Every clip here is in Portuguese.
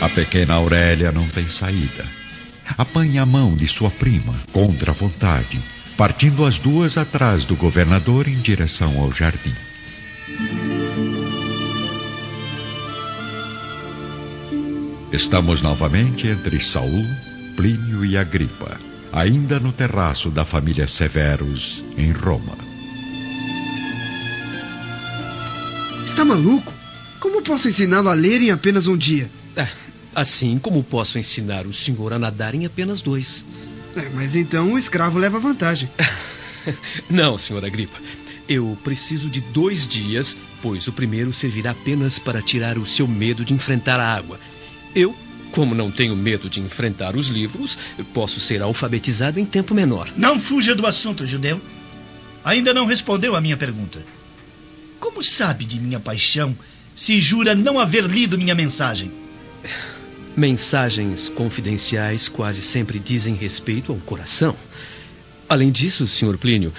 A pequena Aurélia não tem saída. Apanha a mão de sua prima, contra a vontade, partindo as duas atrás do governador em direção ao jardim. Estamos novamente entre Saul, Plínio e Agripa, ainda no terraço da família Severus, em Roma. Está maluco? Como posso ensiná-lo a ler em apenas um dia? É, assim como posso ensinar o senhor a nadar em apenas dois. É, mas então o escravo leva vantagem. Não, senhor Agripa. Eu preciso de dois dias, pois o primeiro servirá apenas para tirar o seu medo de enfrentar a água. Eu, como não tenho medo de enfrentar os livros, posso ser alfabetizado em tempo menor. Não fuja do assunto, judeu. Ainda não respondeu a minha pergunta. Como sabe de minha paixão se jura não haver lido minha mensagem? Mensagens confidenciais quase sempre dizem respeito ao coração. Além disso, Sr. Plínio,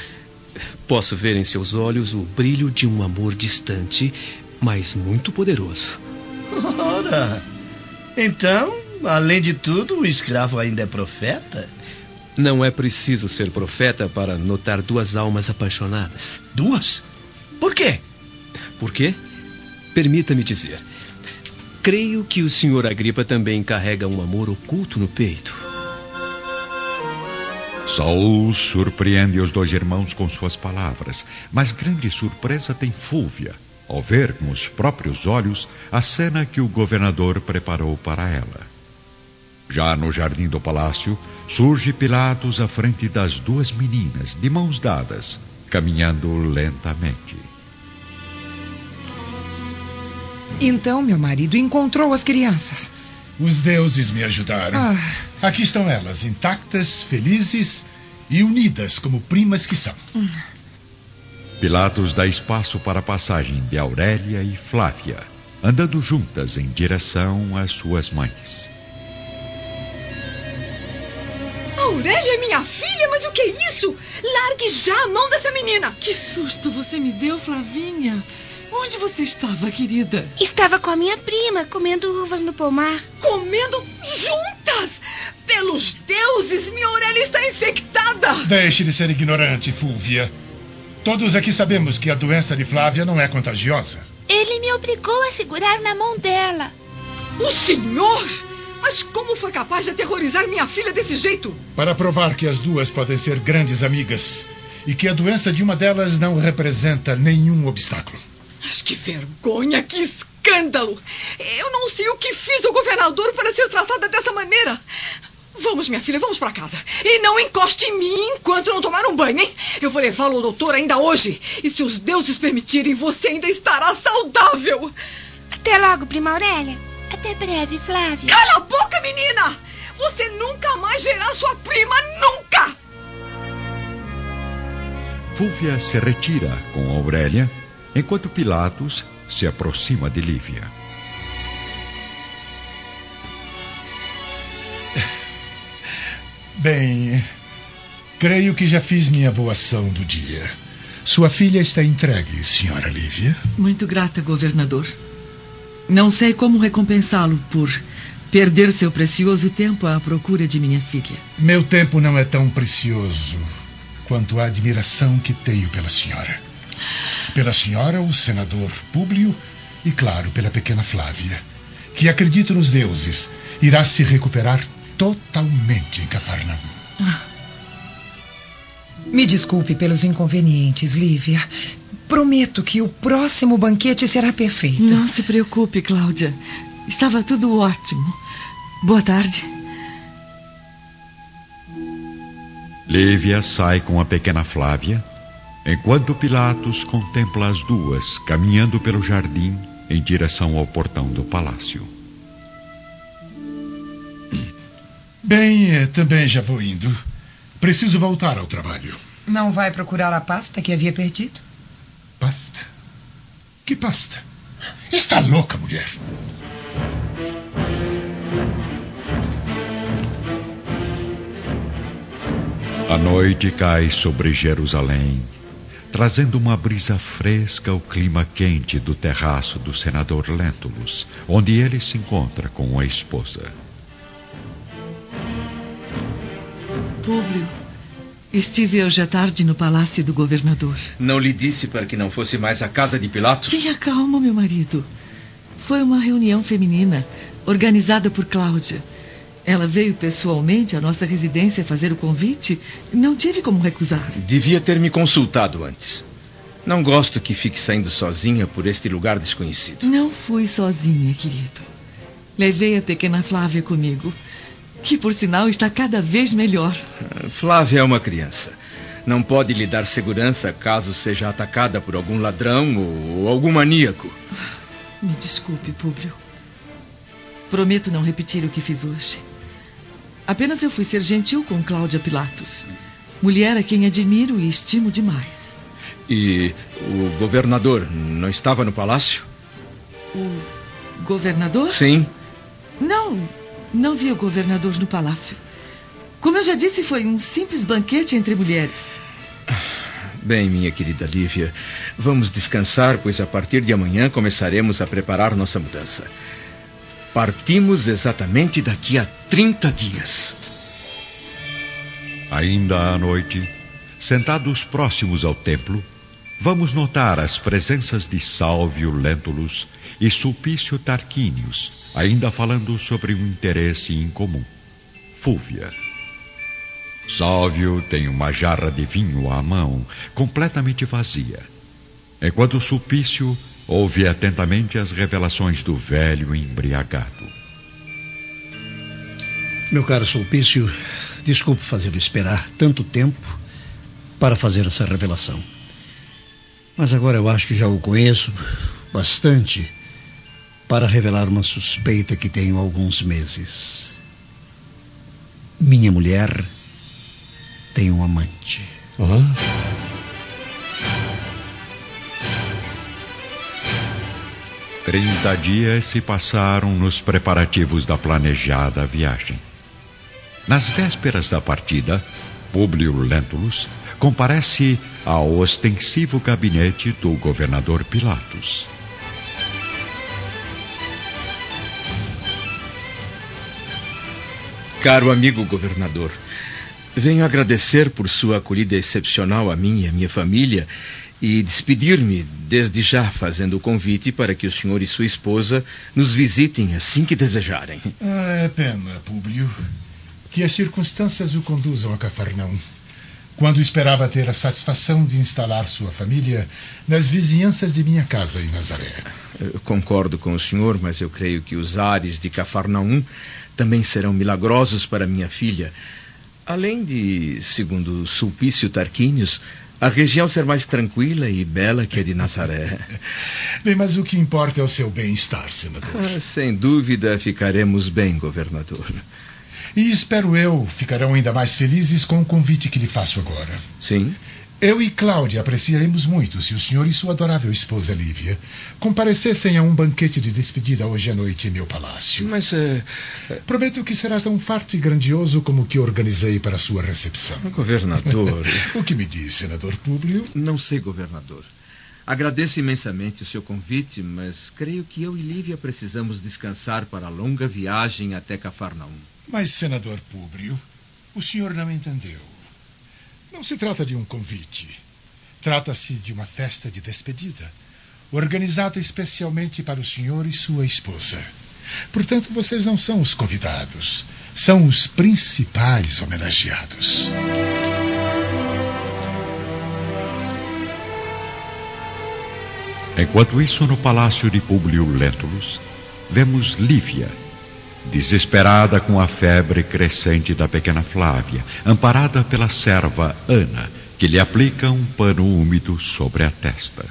posso ver em seus olhos o brilho de um amor distante, mas muito poderoso. Ora, então, além de tudo, o escravo ainda é profeta? Não é preciso ser profeta para notar duas almas apaixonadas. Duas? Por quê? Por quê? Permita-me dizer. Creio que o Sr. Agripa também carrega um amor oculto no peito. Saul surpreende os dois irmãos com suas palavras, mas grande surpresa tem Fúvia ao ver com os próprios olhos a cena que o governador preparou para ela. Já no jardim do palácio, surge Pilatos à frente das duas meninas, de mãos dadas, caminhando lentamente. Então, meu marido encontrou as crianças. Os deuses me ajudaram. Ah. Aqui estão elas, intactas, felizes e unidas como primas que são. Pilatos dá espaço para a passagem de Aurélia e Flávia, andando juntas em direção às suas mães. Aurélia é minha filha, mas o que é isso? Largue já a mão dessa menina! Que susto você me deu, Flavinha. Onde você estava, querida? Estava com a minha prima, comendo uvas no pomar. Comendo juntas! Pelos deuses, minha Aurélia está infectada! Deixe de ser ignorante, Fúvia. Todos aqui sabemos que a doença de Flávia não é contagiosa. Ele me obrigou a segurar na mão dela. O senhor? Mas como foi capaz de aterrorizar minha filha desse jeito? Para provar que as duas podem ser grandes amigas e que a doença de uma delas não representa nenhum obstáculo. Mas que vergonha, que escândalo! Eu não sei o que fiz ao governador para ser tratada dessa maneira. Vamos, minha filha, vamos para casa. E não encoste em mim enquanto não tomar um banho, hein? Eu vou levá-lo ao doutor ainda hoje. E se os deuses permitirem, você ainda estará saudável. Até logo, prima Aurélia. Até breve, Flávia. Cala a boca, menina! Você nunca mais verá sua prima, nunca! Fúvia se retira com Aurélia, enquanto Pilatos se aproxima de Lívia. Bem, creio que já fiz minha boa ação do dia. Sua filha está entregue, senhora Lívia. Muito grata, governador. Não sei como recompensá-lo por perder seu precioso tempo à procura de minha filha. Meu tempo não é tão precioso quanto a admiração que tenho pela senhora. Pela senhora, o senador Públio e, claro, pela pequena Flávia, que acredito nos deuses, irá se recuperar totalmente em Cafarnaum. Me desculpe pelos inconvenientes, Lívia. Prometo que o próximo banquete será perfeito. Não se preocupe, Cláudia. Estava tudo ótimo. Boa tarde. Lívia sai com a pequena Flávia, enquanto Pilatos contempla as duas caminhando pelo jardim em direção ao portão do palácio. Bem, eh, também já vou indo. Preciso voltar ao trabalho. Não vai procurar a pasta que havia perdido? Pasta? Que pasta? Está louca, mulher? A noite cai sobre Jerusalém, trazendo uma brisa fresca ao clima quente do terraço do senador Lentulus, onde ele se encontra com a esposa. Públio, estive hoje à tarde no palácio do governador. Não lhe disse para que não fosse mais à casa de Pilatos? Tenha calma, meu marido. Foi uma reunião feminina, organizada por Cláudia. Ela veio pessoalmente à nossa residência fazer o convite. Não tive como recusar. Devia ter me consultado antes. Não gosto que fique saindo sozinha por este lugar desconhecido. Não fui sozinha, querido. Levei a pequena Flávia comigo, que por sinal está cada vez melhor. Flávia é uma criança. Não pode lhe dar segurança caso seja atacada por algum ladrão ou algum maníaco. Me desculpe, Públio. Prometo não repetir o que fiz hoje. Apenas eu fui ser gentil com Cláudia Pilatos. Mulher a quem admiro e estimo demais. E o governador não estava no palácio? O governador? Sim. Não, não vi o governador no palácio. Como eu já disse, foi um simples banquete entre mulheres. Bem, minha querida Lívia, vamos descansar, pois a partir de amanhã começaremos a preparar nossa mudança. Partimos exatamente daqui a 30 dias. Ainda à noite, sentados próximos ao templo, vamos notar as presenças de Salvio Lentulus e Sulpício Tarquínios, ainda falando sobre um interesse em comum: Fúvia. Salvio tem uma jarra de vinho à mão, completamente vazia, enquanto Sulpício ouve atentamente as revelações do velho embriagado. Meu caro Sulpício, desculpe fazê-lo esperar tanto tempo para fazer essa revelação. Mas agora eu acho que já o conheço bastante para revelar uma suspeita que tenho há alguns meses. Minha mulher tem um amante. Hã? Trinta dias se passaram nos preparativos da planejada viagem. Nas vésperas da partida, Públio Lentulus comparece ao ostensivo gabinete do governador Pilatos. Caro amigo governador, venho agradecer por sua acolhida excepcional a mim e a minha família e despedir-me desde já fazendo o convite para que o senhor e sua esposa nos visitem assim que desejarem. Ah, é pena, Públio, que as circunstâncias o conduzam a Cafarnaum. Quando esperava ter a satisfação de instalar sua família nas vizinhanças de minha casa em Nazaré. Eu concordo com o senhor, mas eu creio que os ares de Cafarnaum também serão milagrosos para minha filha. Além de, segundo Sulpício Tarquínios, a região ser mais tranquila e bela que a de Nazaré. Bem, mas o que importa é o seu bem-estar, senador. Ah, sem dúvida ficaremos bem, governador. E espero eu ficarão ainda mais felizes com o convite que lhe faço agora. Sim? Eu e Cláudia apreciaremos muito se o senhor e sua adorável esposa Lívia comparecessem a um banquete de despedida hoje à noite em meu palácio. Mas é. Prometo que será tão farto e grandioso como o que organizei para sua recepção. Governador. o que me diz, senador Públio? Não sei, governador. Agradeço imensamente o seu convite, mas creio que eu e Lívia precisamos descansar para a longa viagem até Cafarnaum. Mas, senador Públio, o senhor não entendeu. Não se trata de um convite. Trata-se de uma festa de despedida, organizada especialmente para o senhor e sua esposa. Portanto, vocês não são os convidados, são os principais homenageados. Enquanto isso, no palácio de Públio Lentulus, vemos Lívia, desesperada com a febre crescente da pequena Flávia, amparada pela serva Ana, que lhe aplica um pano úmido sobre a testa.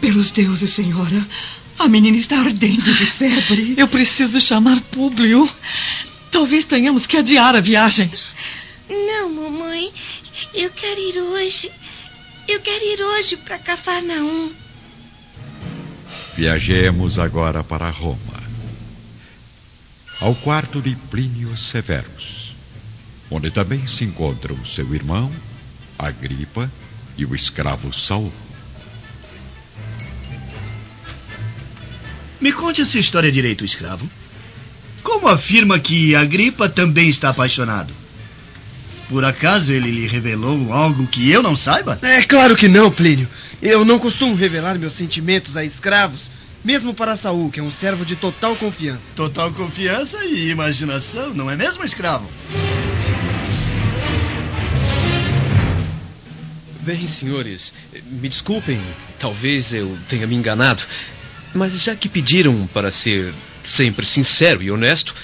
Pelos deuses, senhora, a menina está ardendo de febre. Eu preciso chamar Públio. Talvez tenhamos que adiar a viagem. Não, mamãe. Eu quero ir hoje. Eu quero ir hoje para Cafarnaum. Viajemos agora para Roma, ao quarto de Plínio Severus, onde também se encontram seu irmão, Agripa e o escravo Saul. Me conte essa história direito, escravo. Como afirma que Agripa também está apaixonado? Por acaso ele lhe revelou algo que eu não saiba? É claro que não, Plínio. Eu não costumo revelar meus sentimentos a escravos, mesmo para Saul, que é um servo de total confiança. Total confiança e imaginação, não é mesmo, escravo? Bem, senhores, me desculpem, talvez eu tenha me enganado, mas já que pediram para ser sempre sincero e honesto,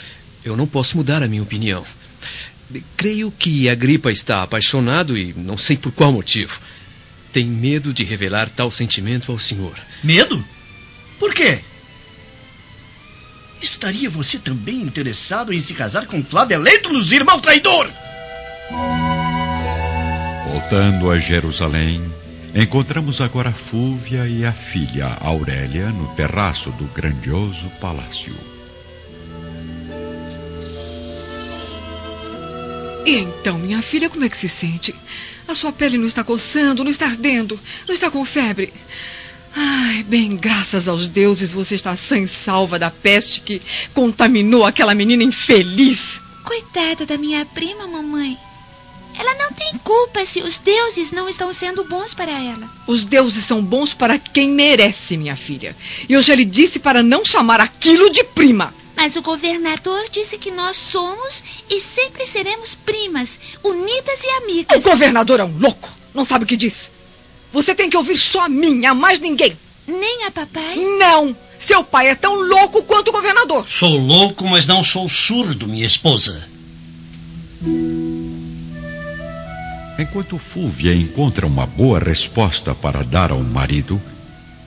eu não posso mudar a minha opinião. Creio que Agripa está apaixonado e não sei por qual motivo. Tem medo de revelar tal sentimento ao senhor. Medo? Por quê? Estaria você também interessado em se casar com Flávia Lentulus, irmão traidor? Voltando a Jerusalém, encontramos agora Fúvia e a filha Aurélia no terraço do grandioso palácio. E então, minha filha, como é que se sente? A sua pele não está coçando, não está ardendo, não está com febre. Ai, bem, graças aos deuses você está sem salva da peste que contaminou aquela menina infeliz. Coitada da minha prima, mamãe. Ela não tem culpa se os deuses não estão sendo bons para ela. Os deuses são bons para quem merece, minha filha. E eu já lhe disse para não chamar aquilo de prima. Mas o governador disse que nós somos e sempre seremos primas, unidas e amigas. O governador é um louco. Não sabe o que diz. Você tem que ouvir só a mim, a mais ninguém. Nem a papai? Não. Seu pai é tão louco quanto o governador. Sou louco, mas não sou surdo, minha esposa. Enquanto Fúvia encontra uma boa resposta para dar ao marido,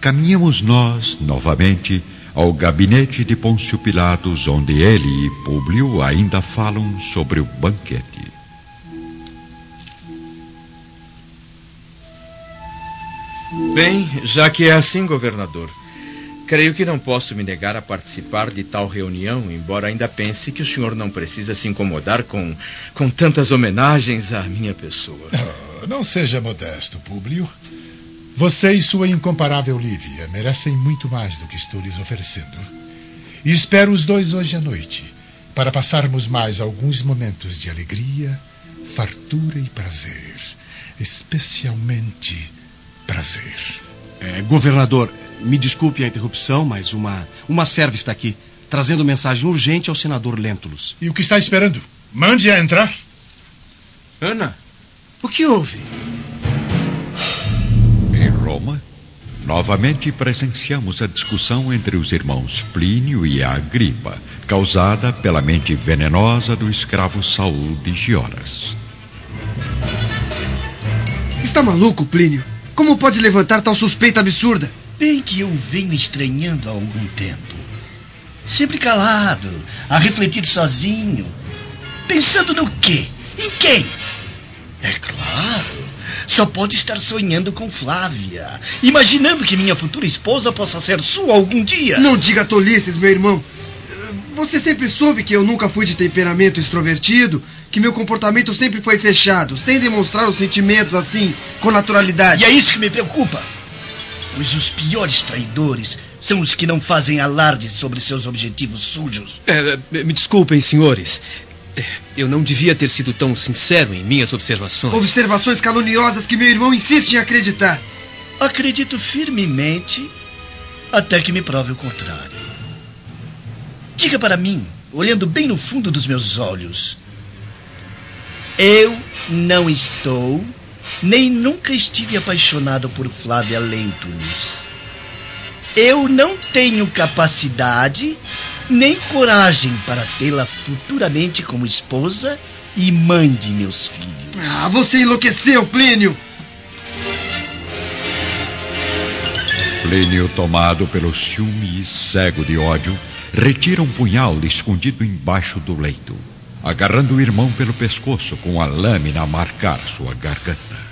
caminhamos nós, novamente, ao gabinete de Pôncio Pilatos, onde ele e Públio ainda falam sobre o banquete. Bem, já que é assim, governador, creio que não posso me negar a participar de tal reunião, embora ainda pense que o senhor não precisa se incomodar com, com tantas homenagens à minha pessoa. Oh, não seja modesto, Públio. Você e sua incomparável Lívia merecem muito mais do que estou lhes oferecendo. E espero os dois hoje à noite, para passarmos mais alguns momentos de alegria, fartura e prazer. Especialmente prazer. É, governador, me desculpe a interrupção, mas uma, uma serva está aqui, trazendo mensagem urgente ao senador Lentulus. E o que está esperando? Mande-a entrar. Ana, o que houve? Novamente presenciamos a discussão entre os irmãos Plínio e Agripa, causada pela mente venenosa do escravo Saul de Gioras. Está maluco, Plínio? Como pode levantar tal suspeita absurda? Bem que eu venho estranhando há algum tempo. Sempre calado, a refletir sozinho. Pensando no quê? Em quem? É claro. Só pode estar sonhando com Flávia. Imaginando que minha futura esposa possa ser sua algum dia. Não diga tolices, meu irmão. Você sempre soube que eu nunca fui de temperamento extrovertido, que meu comportamento sempre foi fechado, sem demonstrar os sentimentos assim, com naturalidade. E é isso que me preocupa. Pois os piores traidores são os que não fazem alarde sobre seus objetivos sujos. É, me desculpem, senhores. É, eu não devia ter sido tão sincero em minhas observações. Observações caluniosas que meu irmão insiste em acreditar. Acredito firmemente até que me prove o contrário. Diga para mim, olhando bem no fundo dos meus olhos. Eu não estou, nem nunca estive apaixonado por Flávia Lentulus. Eu não tenho capacidade nem coragem para tê-la futuramente como esposa e mãe de meus filhos. Ah, você enlouqueceu, Plínio! Plínio, tomado pelo ciúme e cego de ódio, retira um punhal escondido embaixo do leito, agarrando o irmão pelo pescoço com a lâmina a marcar sua garganta.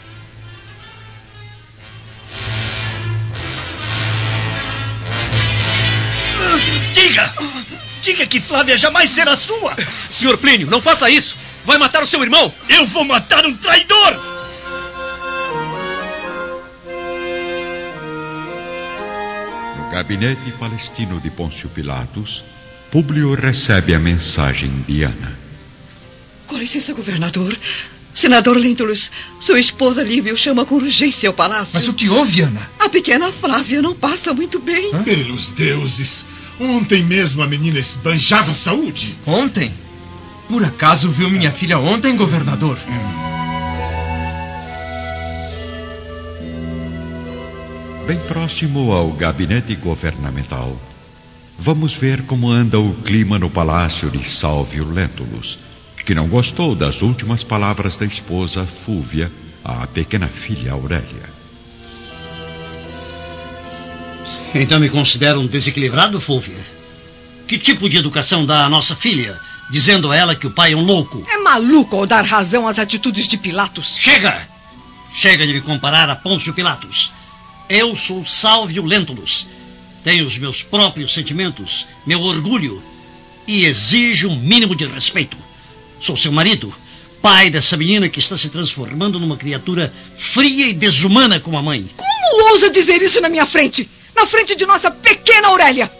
Diga! Que Flávia jamais será sua! Senhor Plínio, não faça isso! Vai matar o seu irmão? Eu vou matar um traidor! No gabinete palestino de Pôncio Pilatos, Públio recebe a mensagem de Ana. Com licença, governador. Senador Lentulus, sua esposa Lívia o chama com urgência ao palácio. Mas o que houve, Ana? A pequena Flávia não passa muito bem. Hã? Pelos deuses! Ontem mesmo a menina esbanjava saúde. Ontem? Por acaso viu minha filha ontem, governador? Bem próximo ao gabinete governamental, vamos ver como anda o clima no palácio de Salvio Lentulus, que não gostou das últimas palavras da esposa Fúvia à pequena filha Aurélia. Então me considera um desequilibrado, Fúvia? Que tipo de educação dá à nossa filha, dizendo a ela que o pai é um louco? É maluco ao dar razão às atitudes de Pilatos. Chega! Chega de me comparar a Pôncio Pilatos. Eu sou Salvio Lentulus. Tenho os meus próprios sentimentos, meu orgulho e exijo um mínimo de respeito. Sou seu marido, pai dessa menina que está se transformando numa criatura fria e desumana como a mãe. Como ousa dizer isso na minha frente? Na frente de nossa pequena Aurélia?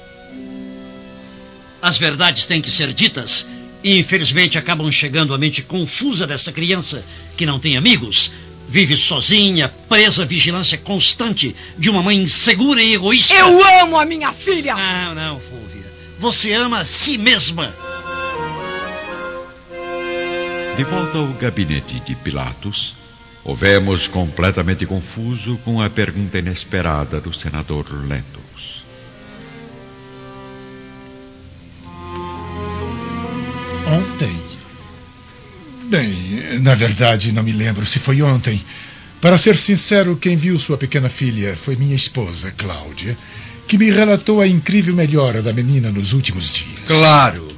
As verdades têm que ser ditas e infelizmente acabam chegando à mente confusa dessa criança que não tem amigos, vive sozinha, presa à vigilância constante de uma mãe insegura e egoísta. Eu amo a minha filha! Não, não, Fúvia. Você ama a si mesma. De volta ao gabinete de Pilatos, o vemos completamente confuso com a pergunta inesperada do senador Lentulus. Ontem? Bem, na verdade, não me lembro se foi ontem. Para ser sincero, quem viu sua pequena filha foi minha esposa, Cláudia, que me relatou a incrível melhora da menina nos últimos dias. Claro.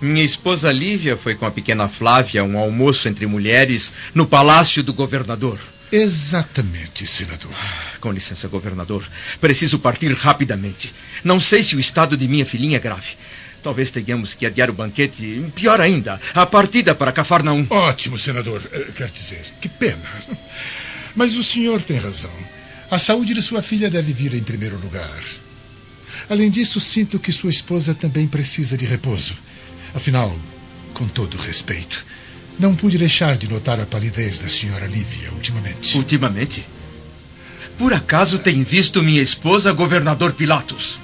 Minha esposa Lívia foi com a pequena Flávia a um almoço entre mulheres no palácio do governador. Exatamente, senador. Com licença, governador. Preciso partir rapidamente. Não sei se o estado de minha filhinha é grave. Talvez tenhamos que adiar o banquete. Pior ainda, a partida para Cafarnaum. Ótimo, senador. Eh, Quer dizer, que pena. Mas o senhor tem razão. A saúde de sua filha deve vir em primeiro lugar. Além disso, sinto que sua esposa também precisa de repouso. Afinal, com todo respeito, não pude deixar de notar a palidez da senhora Lívia ultimamente. Ultimamente? Por acaso tem visto minha esposa, governador Pilatos?